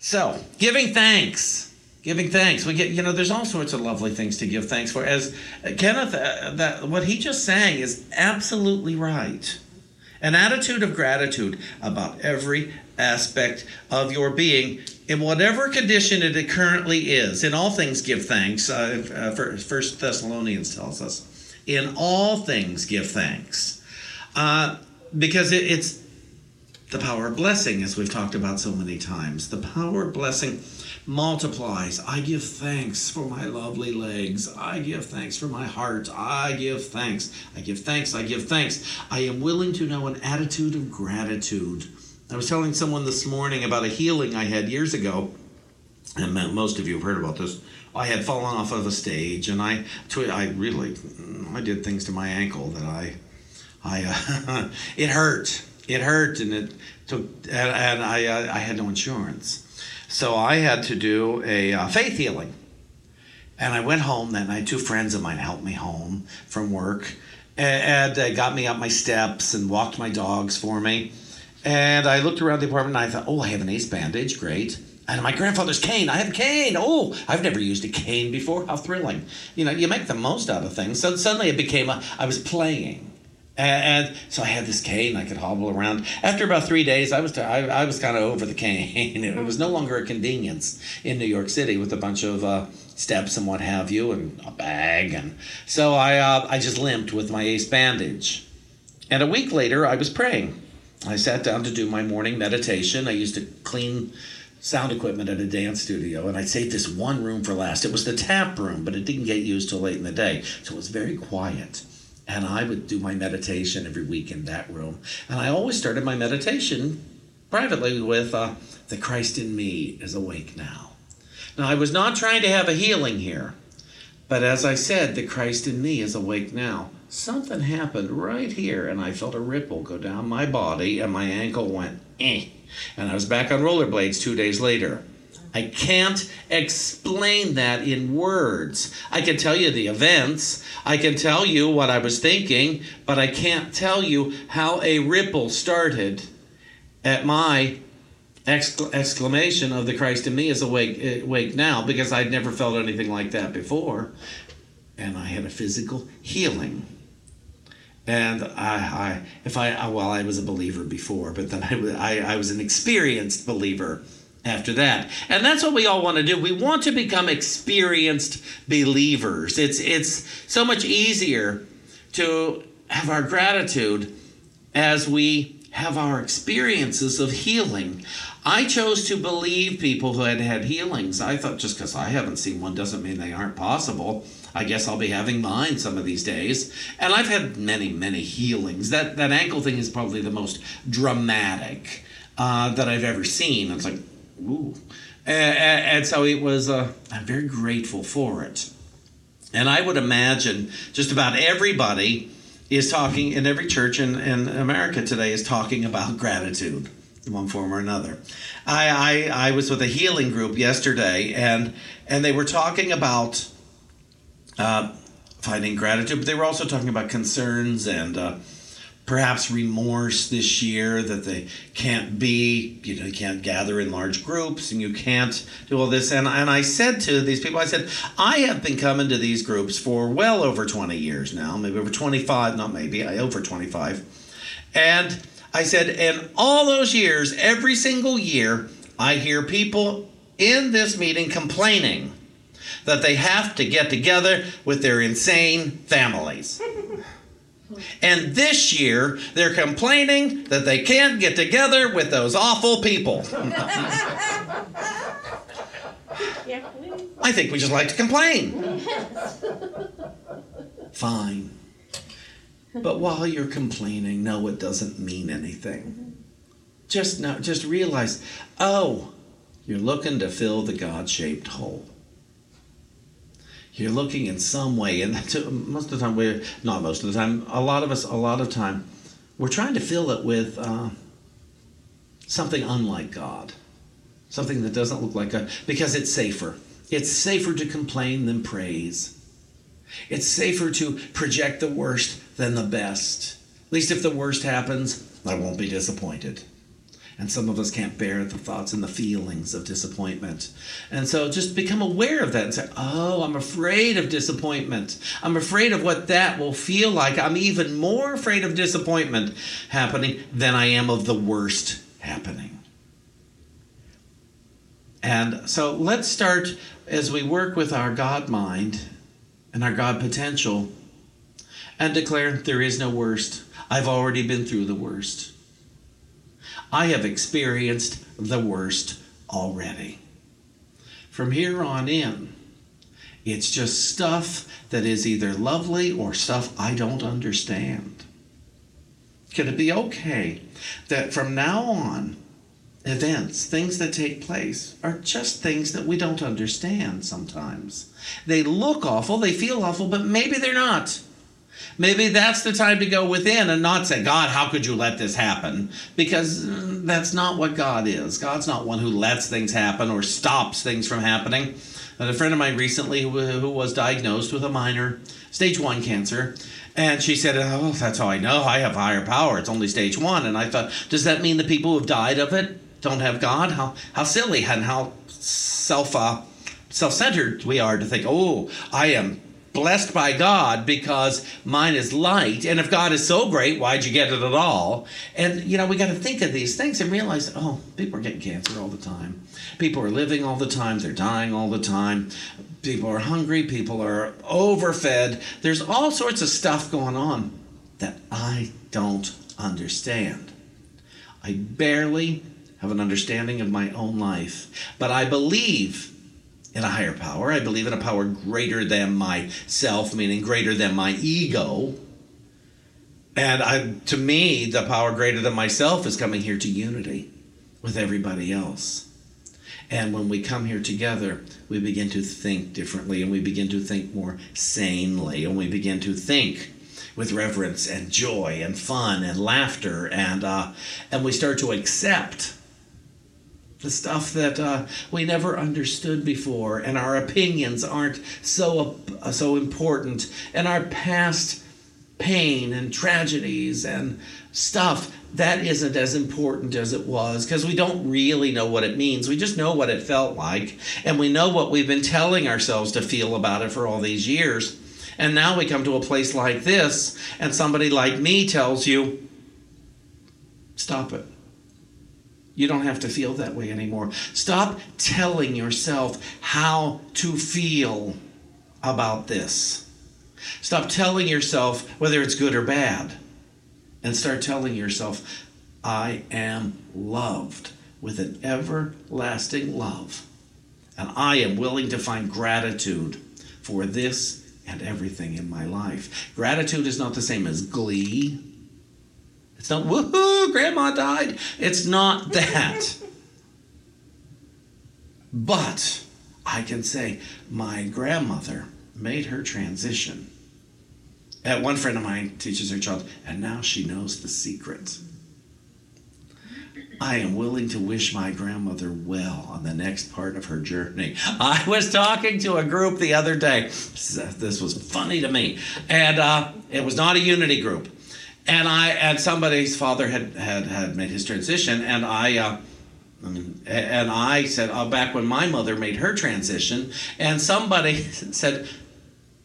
So, giving thanks. Giving thanks. We get, you know, there's all sorts of lovely things to give thanks for. As Kenneth, uh, that what he just sang is absolutely right. An attitude of gratitude about every aspect of your being in whatever condition it currently is. In all things, give thanks. Uh, uh, First Thessalonians tells us, in all things, give thanks, uh, because it, it's the power of blessing, as we've talked about so many times. The power of blessing multiplies. I give thanks for my lovely legs. I give thanks for my heart. I give thanks. I give thanks. I give thanks. I am willing to know an attitude of gratitude. I was telling someone this morning about a healing I had years ago, and most of you have heard about this. I had fallen off of a stage, and I, I really, I did things to my ankle that I, I, uh, it hurt it hurt and it took and, and I, uh, I had no insurance so i had to do a uh, faith healing and i went home that night two friends of mine helped me home from work and, and got me up my steps and walked my dogs for me and i looked around the apartment and i thought oh i have an ace bandage great and my grandfather's cane. I have a cane. Oh, I've never used a cane before. How thrilling. You know, you make the most out of things. So suddenly it became a, I was playing. And, so I had this cane I could hobble around. After about three days, I was t- I, I was kind of over the cane. it was no longer a convenience in New York City with a bunch of uh, steps and what have you, and a bag. And so I uh, I just limped with my ace bandage. And a week later, I was praying. I sat down to do my morning meditation. I used to clean sound equipment at a dance studio, and I saved this one room for last. It was the tap room, but it didn't get used till late in the day, so it was very quiet and I would do my meditation every week in that room. And I always started my meditation privately with uh, The Christ in me is awake now. Now, I was not trying to have a healing here, but as I said, the Christ in me is awake now. Something happened right here, and I felt a ripple go down my body, and my ankle went eh. And I was back on rollerblades two days later. I can't explain that in words. I can tell you the events, I can tell you what I was thinking, but I can't tell you how a ripple started at my exclamation of the Christ in me is awake, eh, awake now because I'd never felt anything like that before. And I had a physical healing. And I, I if I, well, I was a believer before, but then I, I, I was an experienced believer after that. And that's what we all want to do. We want to become experienced believers. It's it's so much easier to have our gratitude as we have our experiences of healing. I chose to believe people who had had healings. I thought just because I haven't seen one doesn't mean they aren't possible. I guess I'll be having mine some of these days. And I've had many, many healings. That that ankle thing is probably the most dramatic uh, that I've ever seen. It's like, Ooh. And, and so it was, uh, I'm very grateful for it. And I would imagine just about everybody is talking in every church in, in America today is talking about gratitude in one form or another. I, I, I was with a healing group yesterday and, and they were talking about uh, finding gratitude, but they were also talking about concerns and uh, perhaps remorse this year that they can't be, you know, you can't gather in large groups and you can't do all this. And, and I said to these people, I said, I have been coming to these groups for well over 20 years now, maybe over 25, not maybe, I over 25. And I said, in all those years, every single year, I hear people in this meeting complaining that they have to get together with their insane families. And this year, they're complaining that they can't get together with those awful people. I think we just like to complain. Fine. But while you're complaining, no, it doesn't mean anything. Just now, just realize, oh, you're looking to fill the God-shaped hole you're looking in some way, and most of the time we're not most of the time. A lot of us, a lot of time, we're trying to fill it with uh, something unlike God, something that doesn't look like God, because it's safer. It's safer to complain than praise. It's safer to project the worst than the best. At least if the worst happens, I won't be disappointed. And some of us can't bear the thoughts and the feelings of disappointment. And so just become aware of that and say, oh, I'm afraid of disappointment. I'm afraid of what that will feel like. I'm even more afraid of disappointment happening than I am of the worst happening. And so let's start as we work with our God mind and our God potential and declare there is no worst. I've already been through the worst. I have experienced the worst already. From here on in, it's just stuff that is either lovely or stuff I don't understand. Can it be okay that from now on, events, things that take place, are just things that we don't understand sometimes? They look awful, they feel awful, but maybe they're not. Maybe that's the time to go within and not say, God, how could you let this happen? Because mm, that's not what God is. God's not one who lets things happen or stops things from happening. And a friend of mine recently who was diagnosed with a minor stage one cancer, and she said, Oh, that's how I know I have higher power. It's only stage one. And I thought, Does that mean the people who've died of it don't have God? How, how silly and how self uh, self centered we are to think, Oh, I am blessed by God because mine is light. And if God is so great, why'd you get it at all? And, you know, we got to think of these things and realize, oh, people are getting cancer all the time. People are living all the time. They're dying all the time. People are hungry. People are overfed. There's all sorts of stuff going on that I don't understand. I barely have an understanding of my own life, but I believe in a higher power. I believe in a power greater than myself, meaning greater than my ego. And I, to me, the power greater than myself is coming here to unity with everybody else. And when we come here together, we begin to think differently and we begin to think more sanely and we begin to think with reverence and joy and fun and laughter and uh, and we start to accept the stuff that uh, we never understood before, and our opinions aren't so uh, so important, and our past pain and tragedies and stuff that isn't as important as it was because we don't really know what it means. We just know what it felt like, and we know what we've been telling ourselves to feel about it for all these years. And now we come to a place like this, and somebody like me tells you, stop it you don't have to feel that way anymore. Stop telling yourself how to feel about this. Stop telling yourself whether it's good or bad. And start telling yourself, I am loved with an everlasting love. And I am willing to find gratitude for this and everything in my life. Gratitude is not the same as glee it's not, woohoo, grandma died. It's not that. but I can say, my grandmother made her transition. One friend of mine teaches her child, and now she knows the secret. I am willing to wish my grandmother well on the next part of her journey. I was talking to a group the other day. This was funny to me. And uh, it was not a unity group and I and somebody's father had had had made his transition, and I. Uh, and I said, oh, back when my mother made her transition, and somebody said,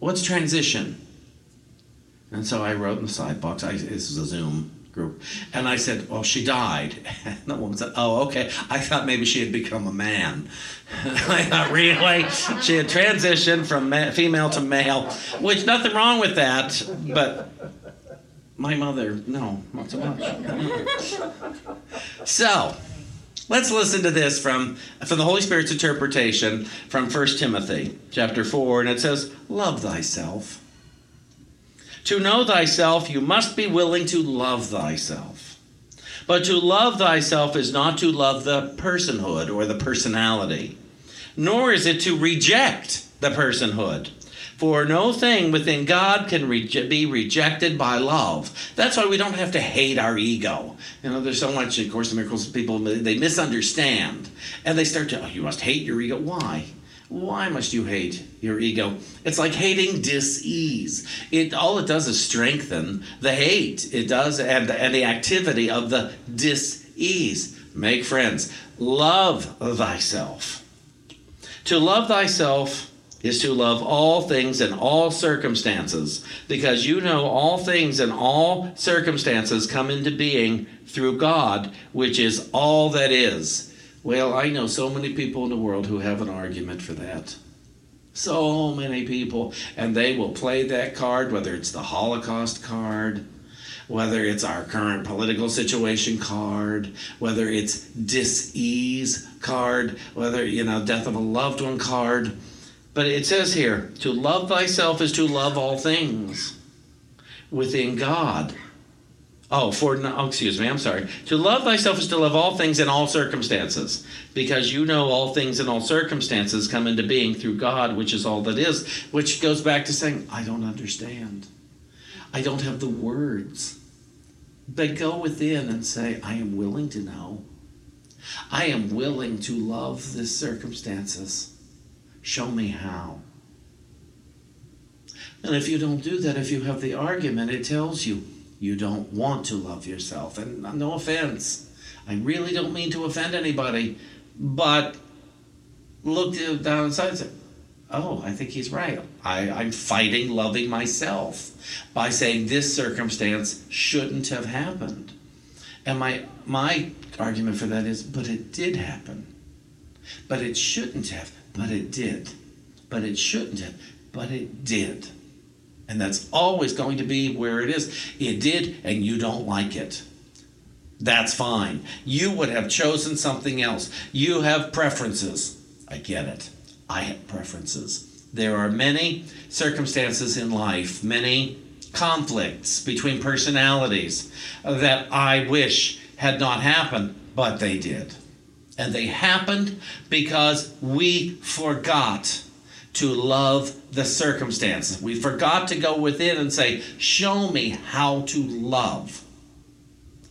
What's transition? And so I wrote in the side box, I, this is a Zoom group, and I said, Well, she died. And the woman said, Oh, okay. I thought maybe she had become a man. I thought, Really? She had transitioned from ma- female to male, which nothing wrong with that, but my mother, no, not so much. so, let's listen to this from, from the Holy Spirit's interpretation from 1 Timothy chapter 4, and it says, Love thyself. To know thyself, you must be willing to love thyself. But to love thyself is not to love the personhood or the personality, nor is it to reject the personhood for no thing within God can be rejected by love. That's why we don't have to hate our ego. You know, there's so much, of course, the miracles people they misunderstand, and they start to, oh, you must hate your ego. Why? Why must you hate your ego? It's like hating dis-ease. It all it does is strengthen the hate. It does and and the activity of the dis-ease. make friends, love thyself. To love thyself is to love all things in all circumstances, because you know all things in all circumstances come into being through God, which is all that is. Well, I know so many people in the world who have an argument for that. So many people, and they will play that card, whether it's the Holocaust card, whether it's our current political situation card, whether it's dis-ease card, whether you know death of a loved one card. But it says here, to love thyself is to love all things within God. Oh, for oh, excuse me, I'm sorry. To love thyself is to love all things in all circumstances, because you know all things in all circumstances come into being through God, which is all that is, which goes back to saying, I don't understand. I don't have the words. But go within and say, I am willing to know. I am willing to love the circumstances. Show me how. And if you don't do that, if you have the argument, it tells you you don't want to love yourself. And uh, no offense, I really don't mean to offend anybody, but look down inside and say, oh, I think he's right. I, I'm fighting loving myself by saying this circumstance shouldn't have happened. And my my argument for that is, but it did happen. But it shouldn't have, but it did. But it shouldn't have, but it did. And that's always going to be where it is. It did, and you don't like it. That's fine. You would have chosen something else. You have preferences. I get it. I have preferences. There are many circumstances in life, many conflicts between personalities that I wish had not happened, but they did. And they happened because we forgot to love the circumstances. We forgot to go within and say, Show me how to love.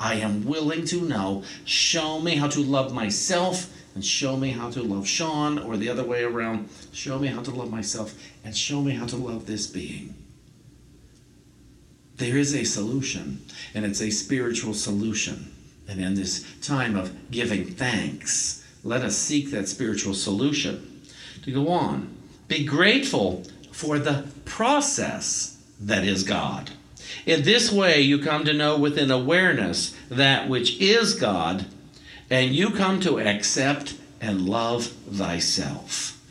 I am willing to know. Show me how to love myself and show me how to love Sean, or the other way around, show me how to love myself and show me how to love this being. There is a solution, and it's a spiritual solution. And in this time of giving thanks, let us seek that spiritual solution. To go on, be grateful for the process that is God. In this way, you come to know within awareness that which is God and you come to accept and love thyself.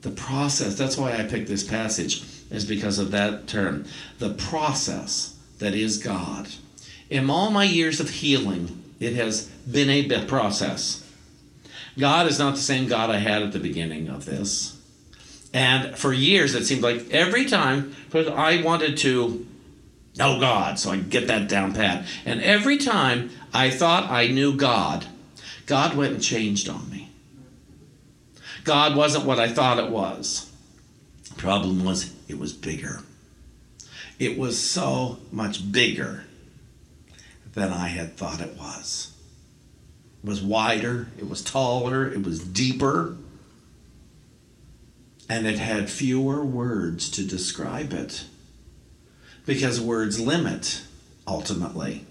The process, that's why I picked this passage, is because of that term. The process that is God. In all my years of healing, it has been a process. God is not the same God I had at the beginning of this. And for years, it seemed like every time I wanted to know God, so I get that down pat. And every time I thought I knew God, God went and changed on me. God wasn't what I thought it was. Problem was it was bigger. It was so much bigger than I had thought it was. It was wider, it was taller, it was deeper, and it had fewer words to describe it because words limit ultimately.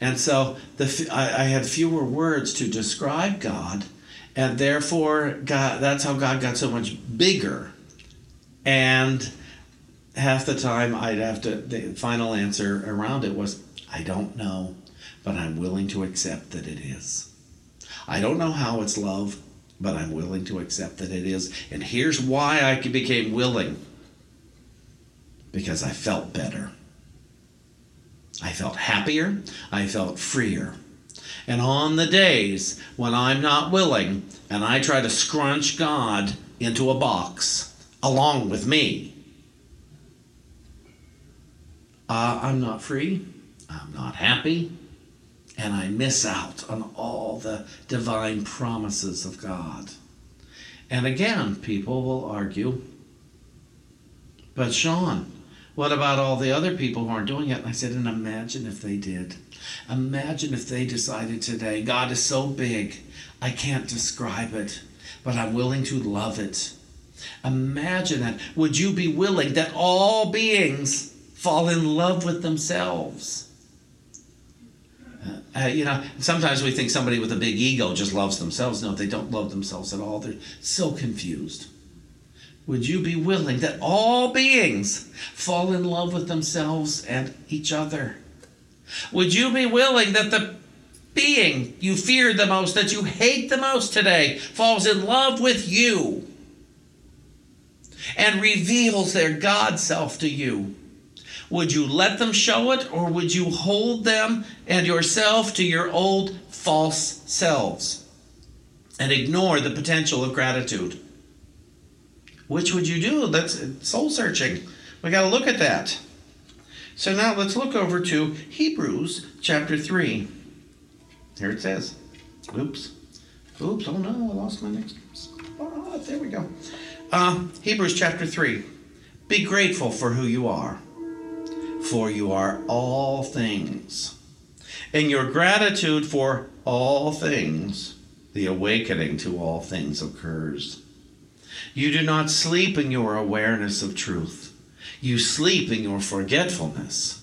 And so the, I, I had fewer words to describe God, and therefore God, that's how God got so much bigger. And half the time I'd have to, the final answer around it was, I don't know, but I'm willing to accept that it is. I don't know how it's love, but I'm willing to accept that it is. And here's why I became willing because I felt better. I felt happier. I felt freer. And on the days when I'm not willing and I try to scrunch God into a box along with me, uh, I'm not free, I'm not happy, and I miss out on all the divine promises of God. And again, people will argue, but Sean, what about all the other people who aren't doing it? And I said, and imagine if they did. Imagine if they decided today, God is so big, I can't describe it, but I'm willing to love it. Imagine that. Would you be willing that all beings fall in love with themselves? Uh, you know, sometimes we think somebody with a big ego just loves themselves. No, they don't love themselves at all. They're so confused. Would you be willing that all beings fall in love with themselves and each other? Would you be willing that the being you fear the most, that you hate the most today, falls in love with you and reveals their God self to you? Would you let them show it, or would you hold them and yourself to your old false selves and ignore the potential of gratitude? Which would you do? That's soul searching. We got to look at that. So now let's look over to Hebrews chapter 3. Here it says. Oops. Oops. Oh no, I lost my next spot. There we go. Uh, Hebrews chapter 3. Be grateful for who you are, for you are all things. In your gratitude for all things, the awakening to all things occurs. You do not sleep in your awareness of truth. You sleep in your forgetfulness.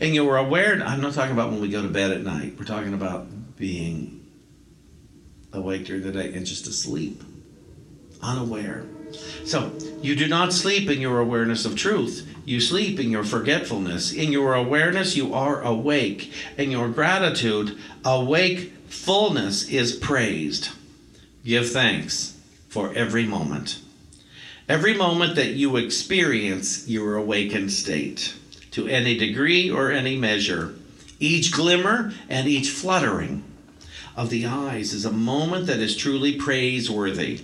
And your awareness, I'm not talking about when we go to bed at night. We're talking about being awake during the day and just asleep, unaware. So, you do not sleep in your awareness of truth. You sleep in your forgetfulness. In your awareness, you are awake. In your gratitude, awake fullness is praised. Give thanks for every moment. Every moment that you experience your awakened state, to any degree or any measure, each glimmer and each fluttering of the eyes is a moment that is truly praiseworthy.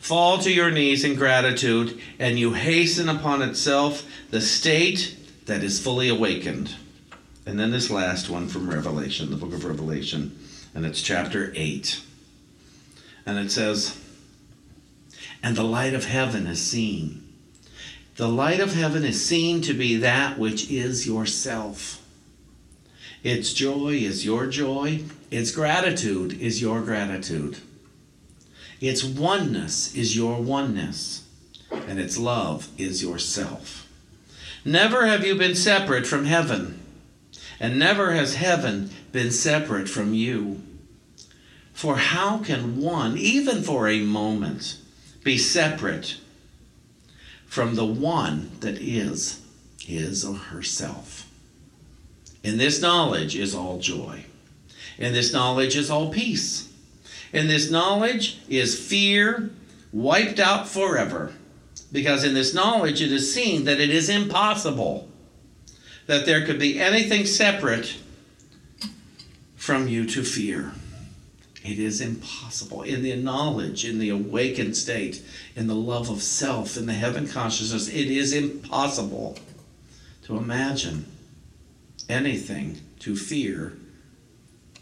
Fall to your knees in gratitude, and you hasten upon itself the state that is fully awakened. And then this last one from Revelation, the book of Revelation, and it's chapter 8. And it says, and the light of heaven is seen. The light of heaven is seen to be that which is yourself. Its joy is your joy, its gratitude is your gratitude. Its oneness is your oneness, and its love is yourself. Never have you been separate from heaven, and never has heaven been separate from you. For how can one, even for a moment, be separate from the one that is his or herself. In this knowledge is all joy. In this knowledge is all peace. In this knowledge is fear wiped out forever. Because in this knowledge it is seen that it is impossible that there could be anything separate from you to fear. It is impossible. In the knowledge, in the awakened state, in the love of self, in the heaven consciousness, it is impossible to imagine anything to fear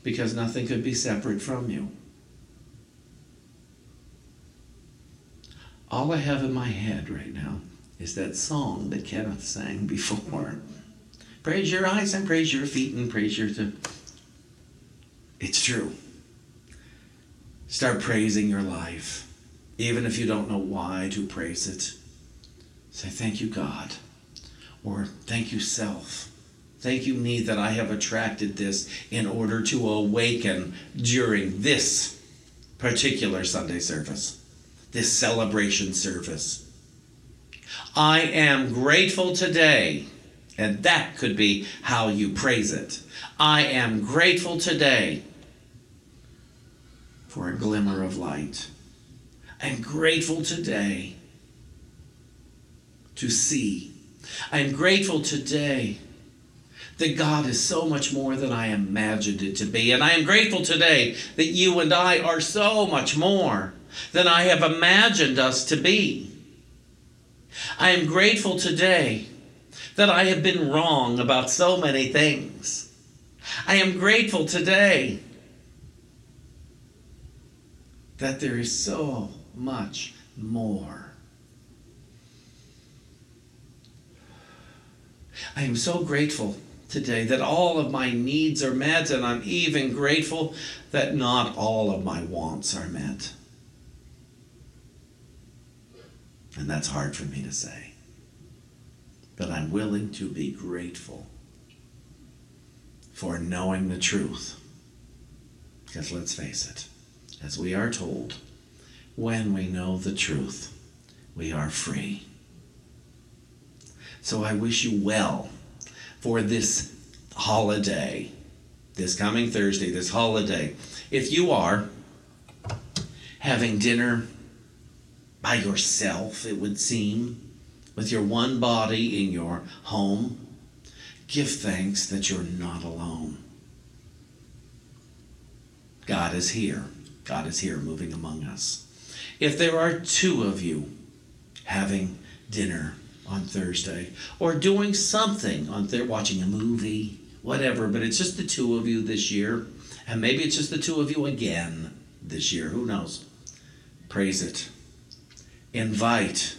because nothing could be separate from you. All I have in my head right now is that song that Kenneth sang before. Praise your eyes and praise your feet and praise your. T- it's true. Start praising your life, even if you don't know why to praise it. Say, Thank you, God, or Thank you, self. Thank you, me, that I have attracted this in order to awaken during this particular Sunday service, this celebration service. I am grateful today, and that could be how you praise it. I am grateful today for a glimmer of light. I'm grateful today to see. I'm grateful today that God is so much more than I imagined it to be. And I am grateful today that you and I are so much more than I have imagined us to be. I am grateful today that I have been wrong about so many things. I am grateful today that there is so much more. I am so grateful today that all of my needs are met, and I'm even grateful that not all of my wants are met. And that's hard for me to say. But I'm willing to be grateful for knowing the truth. Because let's face it, as we are told, when we know the truth, we are free. So I wish you well for this holiday, this coming Thursday, this holiday. If you are having dinner by yourself, it would seem, with your one body in your home, give thanks that you're not alone. God is here. God is here moving among us. If there are two of you having dinner on Thursday or doing something on there, watching a movie, whatever, but it's just the two of you this year, and maybe it's just the two of you again this year, who knows? Praise it. Invite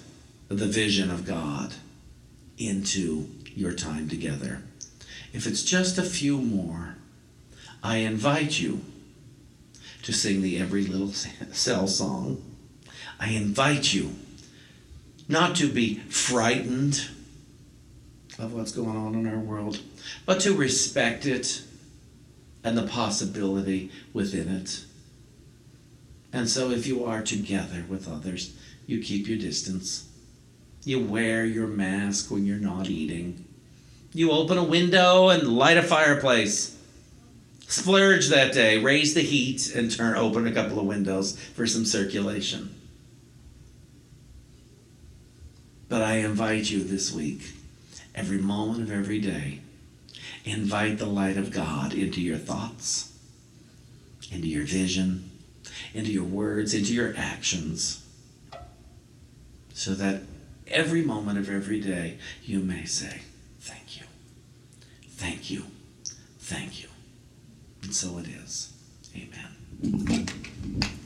the vision of God into your time together. If it's just a few more, I invite you to sing the Every Little Cell song. I invite you not to be frightened of what's going on in our world, but to respect it and the possibility within it. And so, if you are together with others, you keep your distance. You wear your mask when you're not eating. You open a window and light a fireplace. Splurge that day, raise the heat, and turn open a couple of windows for some circulation. But I invite you this week, every moment of every day, invite the light of God into your thoughts, into your vision, into your words, into your actions, so that every moment of every day you may say, Thank you, thank you, thank you. And so it is. Amen.